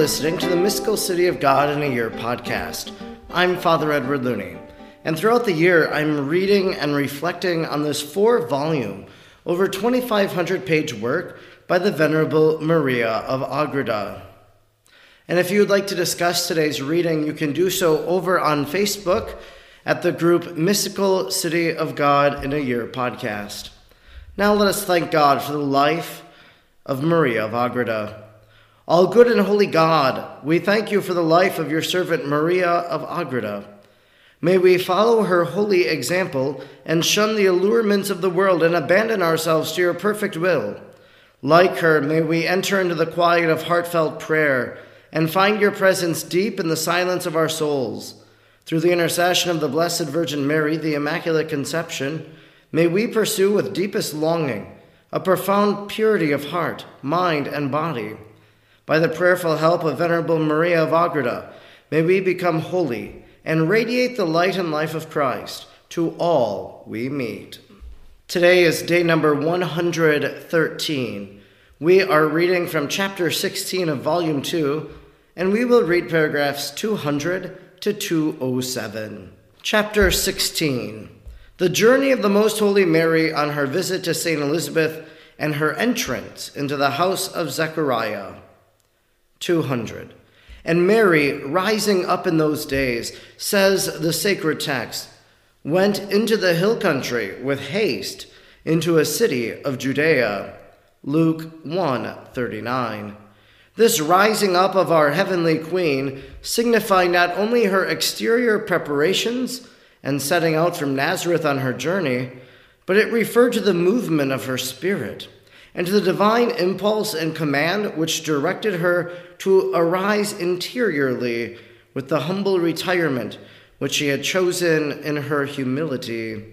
listening to the Mystical City of God in a Year podcast. I'm Father Edward Looney, and throughout the year, I'm reading and reflecting on this four volume, over 2,500 page work by the Venerable Maria of Agreda. And if you would like to discuss today's reading, you can do so over on Facebook at the group Mystical City of God in a Year podcast. Now let us thank God for the life of Maria of Agreda. All good and holy God, we thank you for the life of your servant Maria of Agreda. May we follow her holy example and shun the allurements of the world and abandon ourselves to your perfect will. Like her, may we enter into the quiet of heartfelt prayer and find your presence deep in the silence of our souls. Through the intercession of the Blessed Virgin Mary, the Immaculate Conception, may we pursue with deepest longing a profound purity of heart, mind, and body by the prayerful help of Venerable Maria of Agreda, may we become holy and radiate the light and life of Christ to all we meet. Today is day number 113. We are reading from chapter 16 of volume 2, and we will read paragraphs 200 to 207. Chapter 16 The journey of the Most Holy Mary on her visit to St. Elizabeth and her entrance into the house of Zechariah. 200. And Mary, rising up in those days, says the sacred text, went into the hill country with haste into a city of Judea. Luke 1:39. This rising up of our heavenly queen signified not only her exterior preparations and setting out from Nazareth on her journey, but it referred to the movement of her spirit and to the divine impulse and command which directed her to arise interiorly with the humble retirement which she had chosen in her humility.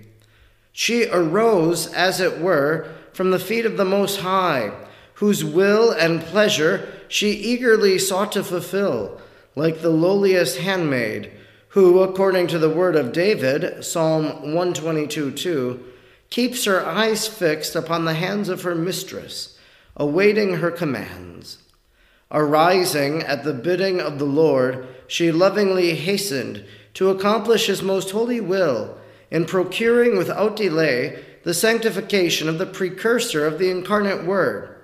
She arose, as it were, from the feet of the Most High, whose will and pleasure she eagerly sought to fulfill, like the lowliest handmaid, who, according to the word of David, Psalm 122 2, keeps her eyes fixed upon the hands of her mistress, awaiting her commands. Arising at the bidding of the Lord, she lovingly hastened to accomplish his most holy will in procuring without delay the sanctification of the precursor of the incarnate Word,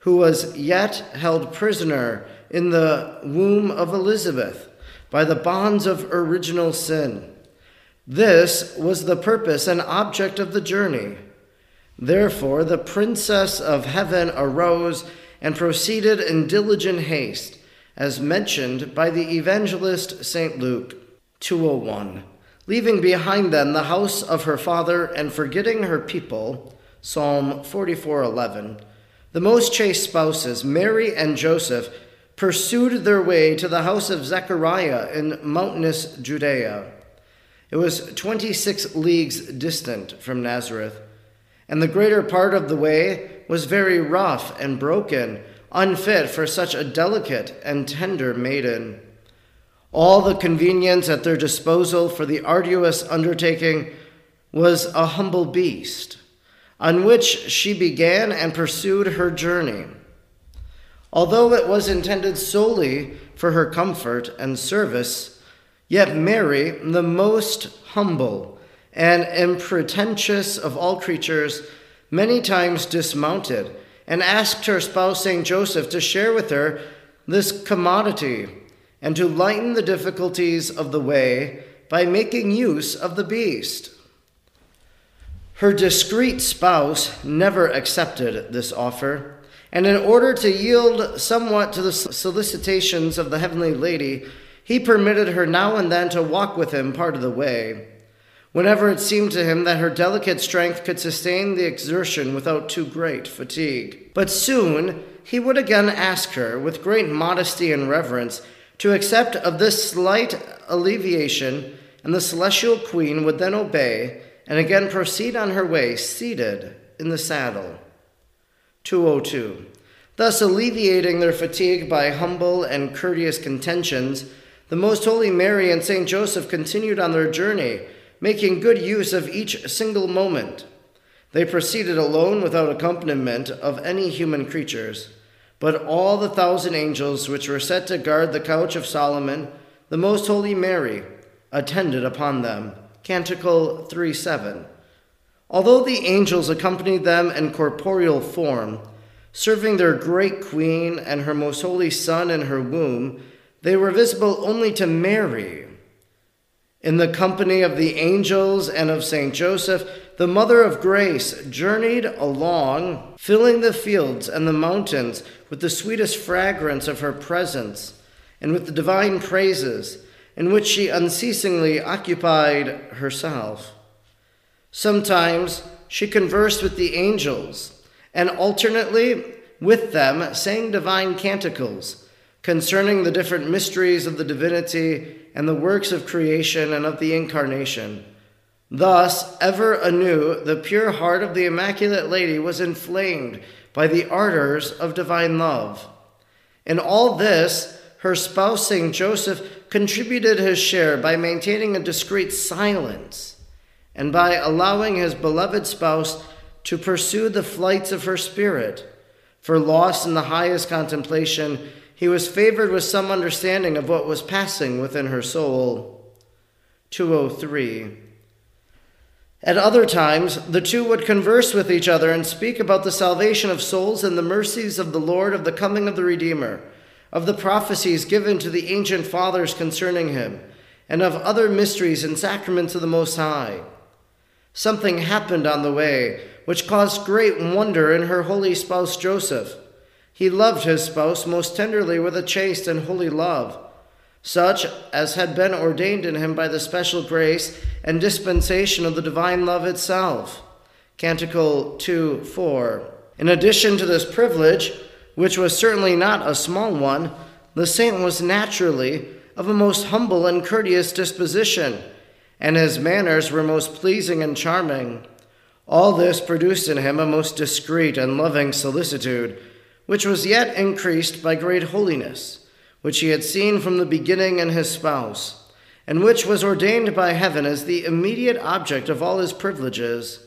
who was yet held prisoner in the womb of Elizabeth by the bonds of original sin this was the purpose and object of the journey. Therefore, the princess of heaven arose and proceeded in diligent haste, as mentioned by the evangelist St. Luke 201, leaving behind them the house of her father and forgetting her people. Psalm 44:11. The most chaste spouses, Mary and Joseph, pursued their way to the house of Zechariah in mountainous Judea. It was 26 leagues distant from Nazareth, and the greater part of the way was very rough and broken, unfit for such a delicate and tender maiden. All the convenience at their disposal for the arduous undertaking was a humble beast, on which she began and pursued her journey. Although it was intended solely for her comfort and service, Yet Mary, the most humble and unpretentious of all creatures, many times dismounted and asked her spouse St. Joseph to share with her this commodity and to lighten the difficulties of the way by making use of the beast. Her discreet spouse never accepted this offer, and in order to yield somewhat to the solicitations of the heavenly lady, he permitted her now and then to walk with him part of the way, whenever it seemed to him that her delicate strength could sustain the exertion without too great fatigue. But soon he would again ask her, with great modesty and reverence, to accept of this slight alleviation, and the celestial queen would then obey and again proceed on her way, seated in the saddle. 202. Thus alleviating their fatigue by humble and courteous contentions, the Most Holy Mary and Saint Joseph continued on their journey, making good use of each single moment. They proceeded alone without accompaniment of any human creatures, but all the thousand angels which were set to guard the couch of Solomon, the most holy Mary, attended upon them. Canticle 3 7. Although the angels accompanied them in corporeal form, serving their great queen and her most holy Son in her womb, they were visible only to Mary. In the company of the angels and of Saint Joseph, the Mother of Grace journeyed along, filling the fields and the mountains with the sweetest fragrance of her presence and with the divine praises in which she unceasingly occupied herself. Sometimes she conversed with the angels, and alternately with them sang divine canticles concerning the different mysteries of the divinity and the works of creation and of the incarnation. Thus, ever anew, the pure heart of the Immaculate Lady was inflamed by the ardors of divine love. In all this, her spouse, St. Joseph, contributed his share by maintaining a discreet silence and by allowing his beloved spouse to pursue the flights of her spirit. For lost in the highest contemplation, he was favored with some understanding of what was passing within her soul. 203. At other times, the two would converse with each other and speak about the salvation of souls and the mercies of the Lord of the coming of the Redeemer, of the prophecies given to the ancient fathers concerning him, and of other mysteries and sacraments of the Most High. Something happened on the way which caused great wonder in her holy spouse Joseph. He loved his spouse most tenderly with a chaste and holy love such as had been ordained in him by the special grace and dispensation of the divine love itself. Canticle 2 4. In addition to this privilege, which was certainly not a small one, the saint was naturally of a most humble and courteous disposition, and his manners were most pleasing and charming. All this produced in him a most discreet and loving solicitude, which was yet increased by great holiness which he had seen from the beginning in his spouse, and which was ordained by heaven as the immediate object of all his privileges.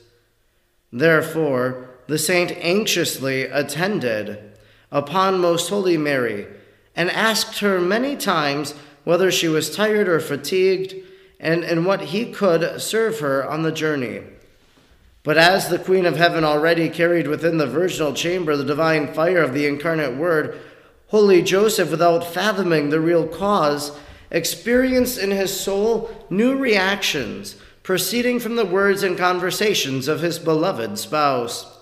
Therefore, the saint anxiously attended upon Most Holy Mary and asked her many times whether she was tired or fatigued, and in what he could serve her on the journey. But as the Queen of Heaven already carried within the virginal chamber the divine fire of the incarnate Word, Holy Joseph, without fathoming the real cause, experienced in his soul new reactions proceeding from the words and conversations of his beloved spouse.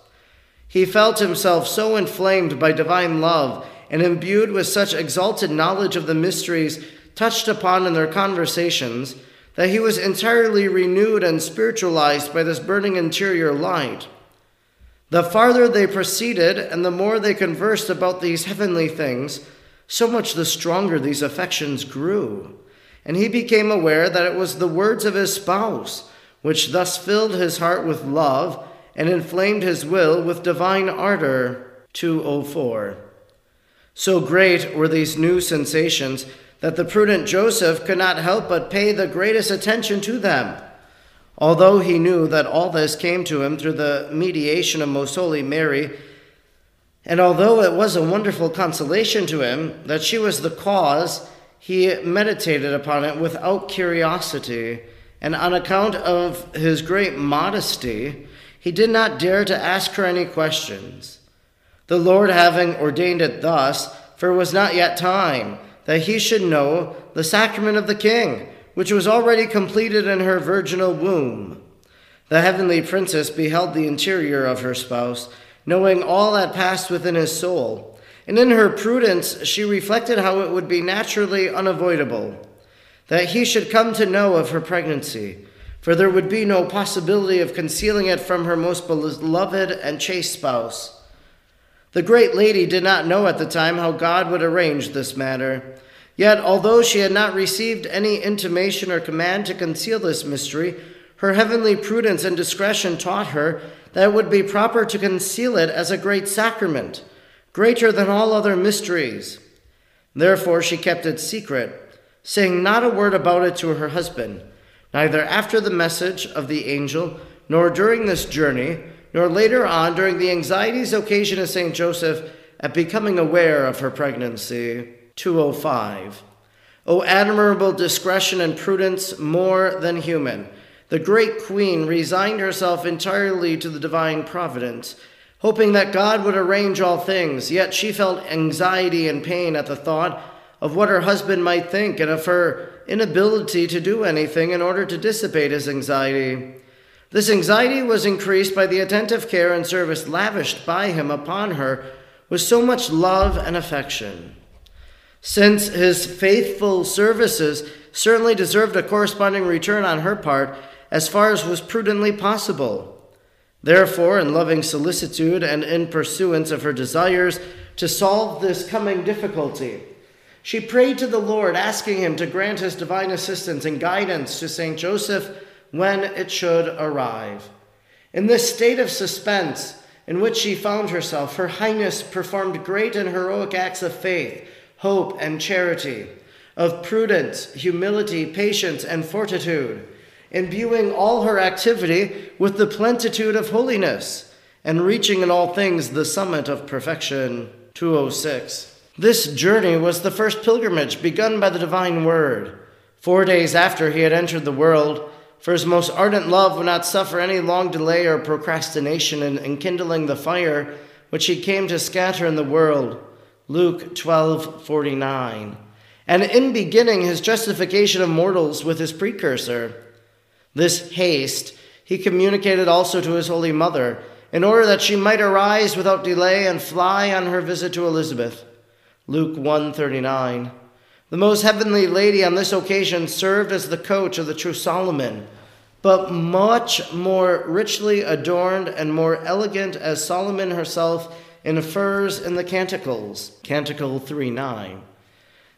He felt himself so inflamed by divine love and imbued with such exalted knowledge of the mysteries touched upon in their conversations that he was entirely renewed and spiritualized by this burning interior light. The farther they proceeded and the more they conversed about these heavenly things, so much the stronger these affections grew. And he became aware that it was the words of his spouse which thus filled his heart with love and inflamed his will with divine ardor. 204. So great were these new sensations that the prudent Joseph could not help but pay the greatest attention to them. Although he knew that all this came to him through the mediation of Most Holy Mary, and although it was a wonderful consolation to him that she was the cause, he meditated upon it without curiosity, and on account of his great modesty, he did not dare to ask her any questions. The Lord having ordained it thus, for it was not yet time that he should know the sacrament of the King which was already completed in her virginal womb. The heavenly princess beheld the interior of her spouse, knowing all that passed within his soul, and in her prudence she reflected how it would be naturally unavoidable that he should come to know of her pregnancy, for there would be no possibility of concealing it from her most beloved and chaste spouse. The great lady did not know at the time how God would arrange this matter. Yet, although she had not received any intimation or command to conceal this mystery, her heavenly prudence and discretion taught her that it would be proper to conceal it as a great sacrament, greater than all other mysteries. Therefore, she kept it secret, saying not a word about it to her husband, neither after the message of the angel, nor during this journey, nor later on during the anxieties occasioned to St. Joseph at becoming aware of her pregnancy. 205. O admirable discretion and prudence more than human! The great queen resigned herself entirely to the divine providence, hoping that God would arrange all things, yet she felt anxiety and pain at the thought of what her husband might think and of her inability to do anything in order to dissipate his anxiety. This anxiety was increased by the attentive care and service lavished by him upon her with so much love and affection. Since his faithful services certainly deserved a corresponding return on her part, as far as was prudently possible. Therefore, in loving solicitude and in pursuance of her desires to solve this coming difficulty, she prayed to the Lord, asking him to grant his divine assistance and guidance to St. Joseph when it should arrive. In this state of suspense in which she found herself, Her Highness performed great and heroic acts of faith, hope, and charity, of prudence, humility, patience, and fortitude, imbuing all her activity with the plenitude of holiness, and reaching in all things the summit of perfection. 206. This journey was the first pilgrimage begun by the divine word. Four days after he had entered the world, for his most ardent love would not suffer any long delay or procrastination in enkindling the fire which he came to scatter in the world. Luke 12:49. And in beginning his justification of mortals with his precursor. This haste he communicated also to his holy mother, in order that she might arise without delay and fly on her visit to Elizabeth. Luke 139. The most heavenly lady on this occasion served as the coach of the true Solomon, but much more richly adorned and more elegant as Solomon herself in furs in the Canticles. Canticle 3 9.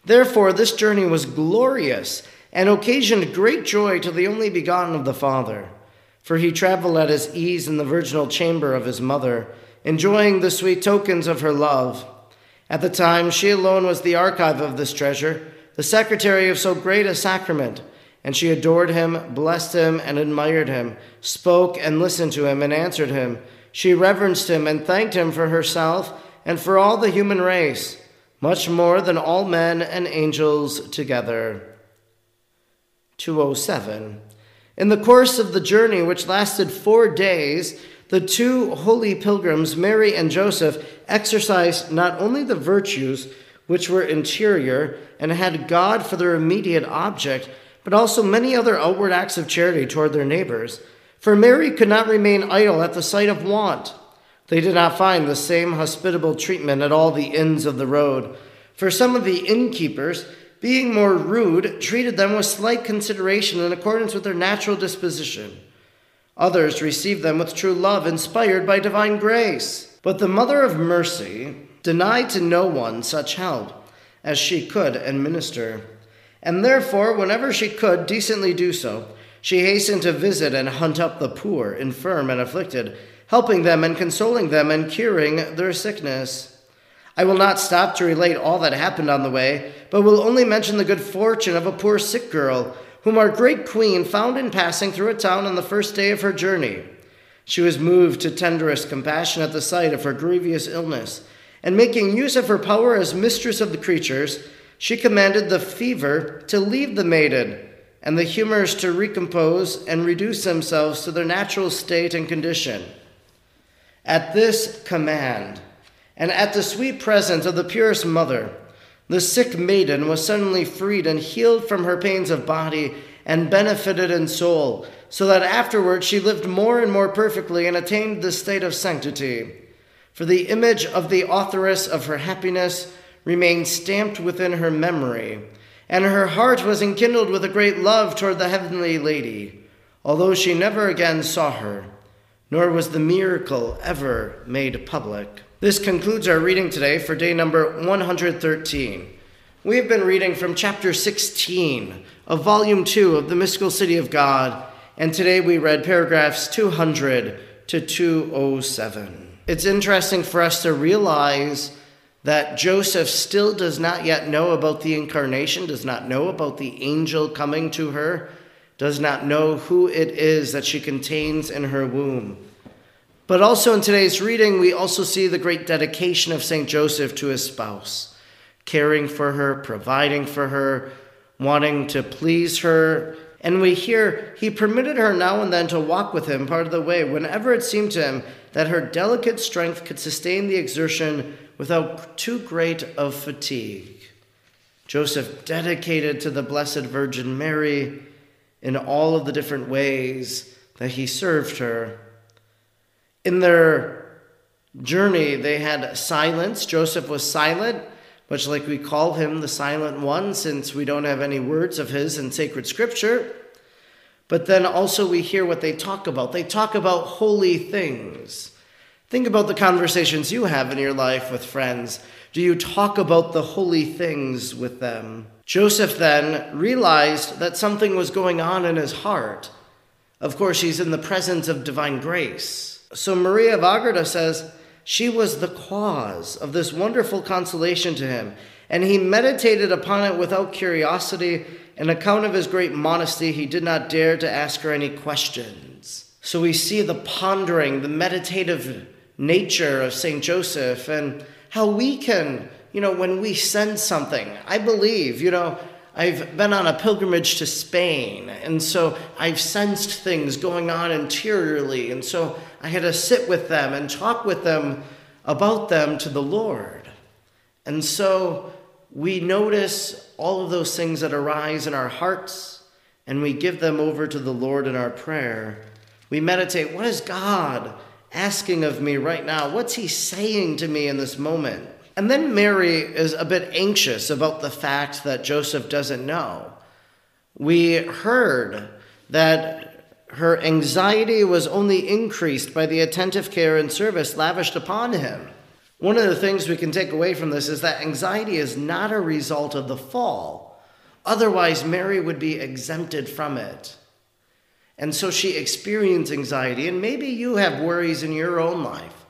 Therefore this journey was glorious and occasioned great joy to the only begotten of the Father, for he traveled at his ease in the virginal chamber of his mother, enjoying the sweet tokens of her love. At the time, she alone was the archive of this treasure, the secretary of so great a sacrament, and she adored him, blessed him, and admired him, spoke and listened to him, and answered him. She reverenced him and thanked him for herself and for all the human race, much more than all men and angels together. 207. In the course of the journey, which lasted four days, the two holy pilgrims, Mary and Joseph, exercised not only the virtues which were interior and had God for their immediate object, but also many other outward acts of charity toward their neighbors. For Mary could not remain idle at the sight of want. They did not find the same hospitable treatment at all the inns of the road. For some of the innkeepers, being more rude, treated them with slight consideration in accordance with their natural disposition. Others received them with true love, inspired by divine grace. But the Mother of Mercy denied to no one such help as she could administer. And therefore, whenever she could decently do so, she hastened to visit and hunt up the poor, infirm, and afflicted, helping them and consoling them and curing their sickness. I will not stop to relate all that happened on the way, but will only mention the good fortune of a poor sick girl whom our great queen found in passing through a town on the first day of her journey. She was moved to tenderest compassion at the sight of her grievous illness, and making use of her power as mistress of the creatures, she commanded the fever to leave the maiden, and the humors to recompose and reduce themselves to their natural state and condition. At this command, and at the sweet presence of the purest mother, the sick maiden was suddenly freed and healed from her pains of body and benefited in soul, so that afterward she lived more and more perfectly and attained the state of sanctity. For the image of the authoress of her happiness remained stamped within her memory, and her heart was enkindled with a great love toward the heavenly lady, although she never again saw her, nor was the miracle ever made public. This concludes our reading today for day number 113. We have been reading from chapter 16 of volume 2 of the Mystical City of God, and today we read paragraphs 200 to 207. It's interesting for us to realize that Joseph still does not yet know about the incarnation, does not know about the angel coming to her, does not know who it is that she contains in her womb. But also in today's reading, we also see the great dedication of St. Joseph to his spouse, caring for her, providing for her, wanting to please her. And we hear he permitted her now and then to walk with him part of the way whenever it seemed to him that her delicate strength could sustain the exertion without too great of fatigue. Joseph dedicated to the Blessed Virgin Mary in all of the different ways that he served her. In their journey, they had silence. Joseph was silent, much like we call him the silent one, since we don't have any words of his in sacred scripture. But then also we hear what they talk about. They talk about holy things. Think about the conversations you have in your life with friends. Do you talk about the holy things with them? Joseph then realized that something was going on in his heart. Of course, he's in the presence of divine grace. So Maria of Agreda says she was the cause of this wonderful consolation to him, and he meditated upon it without curiosity. On account of his great modesty, he did not dare to ask her any questions. So we see the pondering, the meditative nature of St. Joseph, and how we can, you know, when we send something, I believe, you know, I've been on a pilgrimage to Spain, and so I've sensed things going on interiorly, and so I had to sit with them and talk with them about them to the Lord. And so we notice all of those things that arise in our hearts, and we give them over to the Lord in our prayer. We meditate what is God asking of me right now? What's He saying to me in this moment? And then Mary is a bit anxious about the fact that Joseph doesn't know. We heard that her anxiety was only increased by the attentive care and service lavished upon him. One of the things we can take away from this is that anxiety is not a result of the fall. Otherwise, Mary would be exempted from it. And so she experienced anxiety, and maybe you have worries in your own life.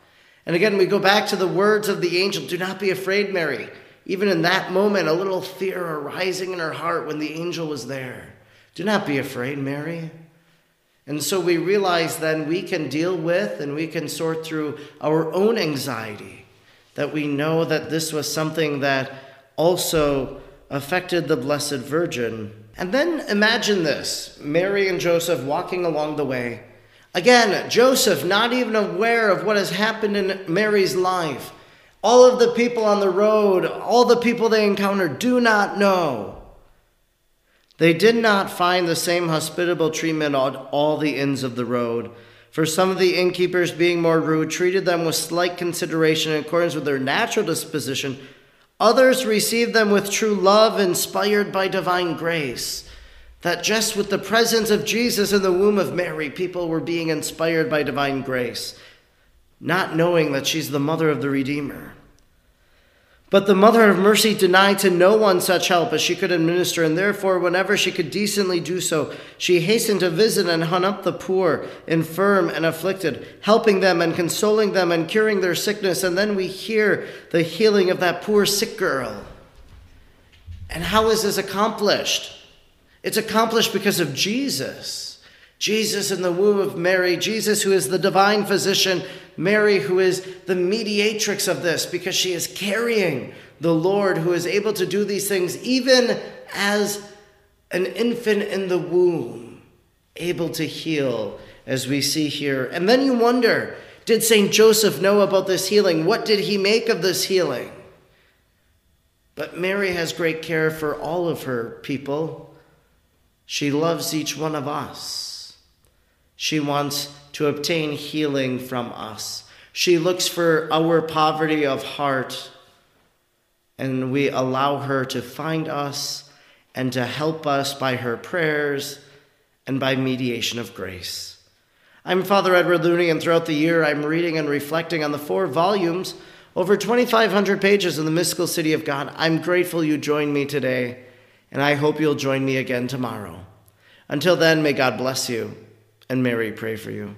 And again, we go back to the words of the angel Do not be afraid, Mary. Even in that moment, a little fear arising in her heart when the angel was there. Do not be afraid, Mary. And so we realize then we can deal with and we can sort through our own anxiety, that we know that this was something that also affected the Blessed Virgin. And then imagine this Mary and Joseph walking along the way Again, Joseph, not even aware of what has happened in Mary's life. All of the people on the road, all the people they encounter, do not know. They did not find the same hospitable treatment on all the inns of the road. For some of the innkeepers, being more rude, treated them with slight consideration in accordance with their natural disposition. Others received them with true love, inspired by divine grace that just with the presence of Jesus in the womb of Mary, people were being inspired by divine grace, not knowing that she's the mother of the Redeemer. But the Mother of Mercy denied to no one such help as she could administer, and therefore, whenever she could decently do so, she hastened to visit and hunt up the poor, infirm, and afflicted, helping them and consoling them and curing their sickness. And then we hear the healing of that poor sick girl. And how is this accomplished? It's accomplished because of Jesus. Jesus in the womb of Mary, Jesus who is the divine physician, Mary who is the mediatrix of this because she is carrying the Lord who is able to do these things even as an infant in the womb, able to heal, as we see here. And then you wonder did St. Joseph know about this healing? What did he make of this healing? But Mary has great care for all of her people. She loves each one of us. She wants to obtain healing from us. She looks for our poverty of heart, and we allow her to find us and to help us by her prayers and by mediation of grace. I'm Father Edward Looney, and throughout the year I'm reading and reflecting on the four volumes, over 2,500 pages in the mystical city of God. I'm grateful you joined me today and I hope you'll join me again tomorrow. Until then, may God bless you and Mary pray for you.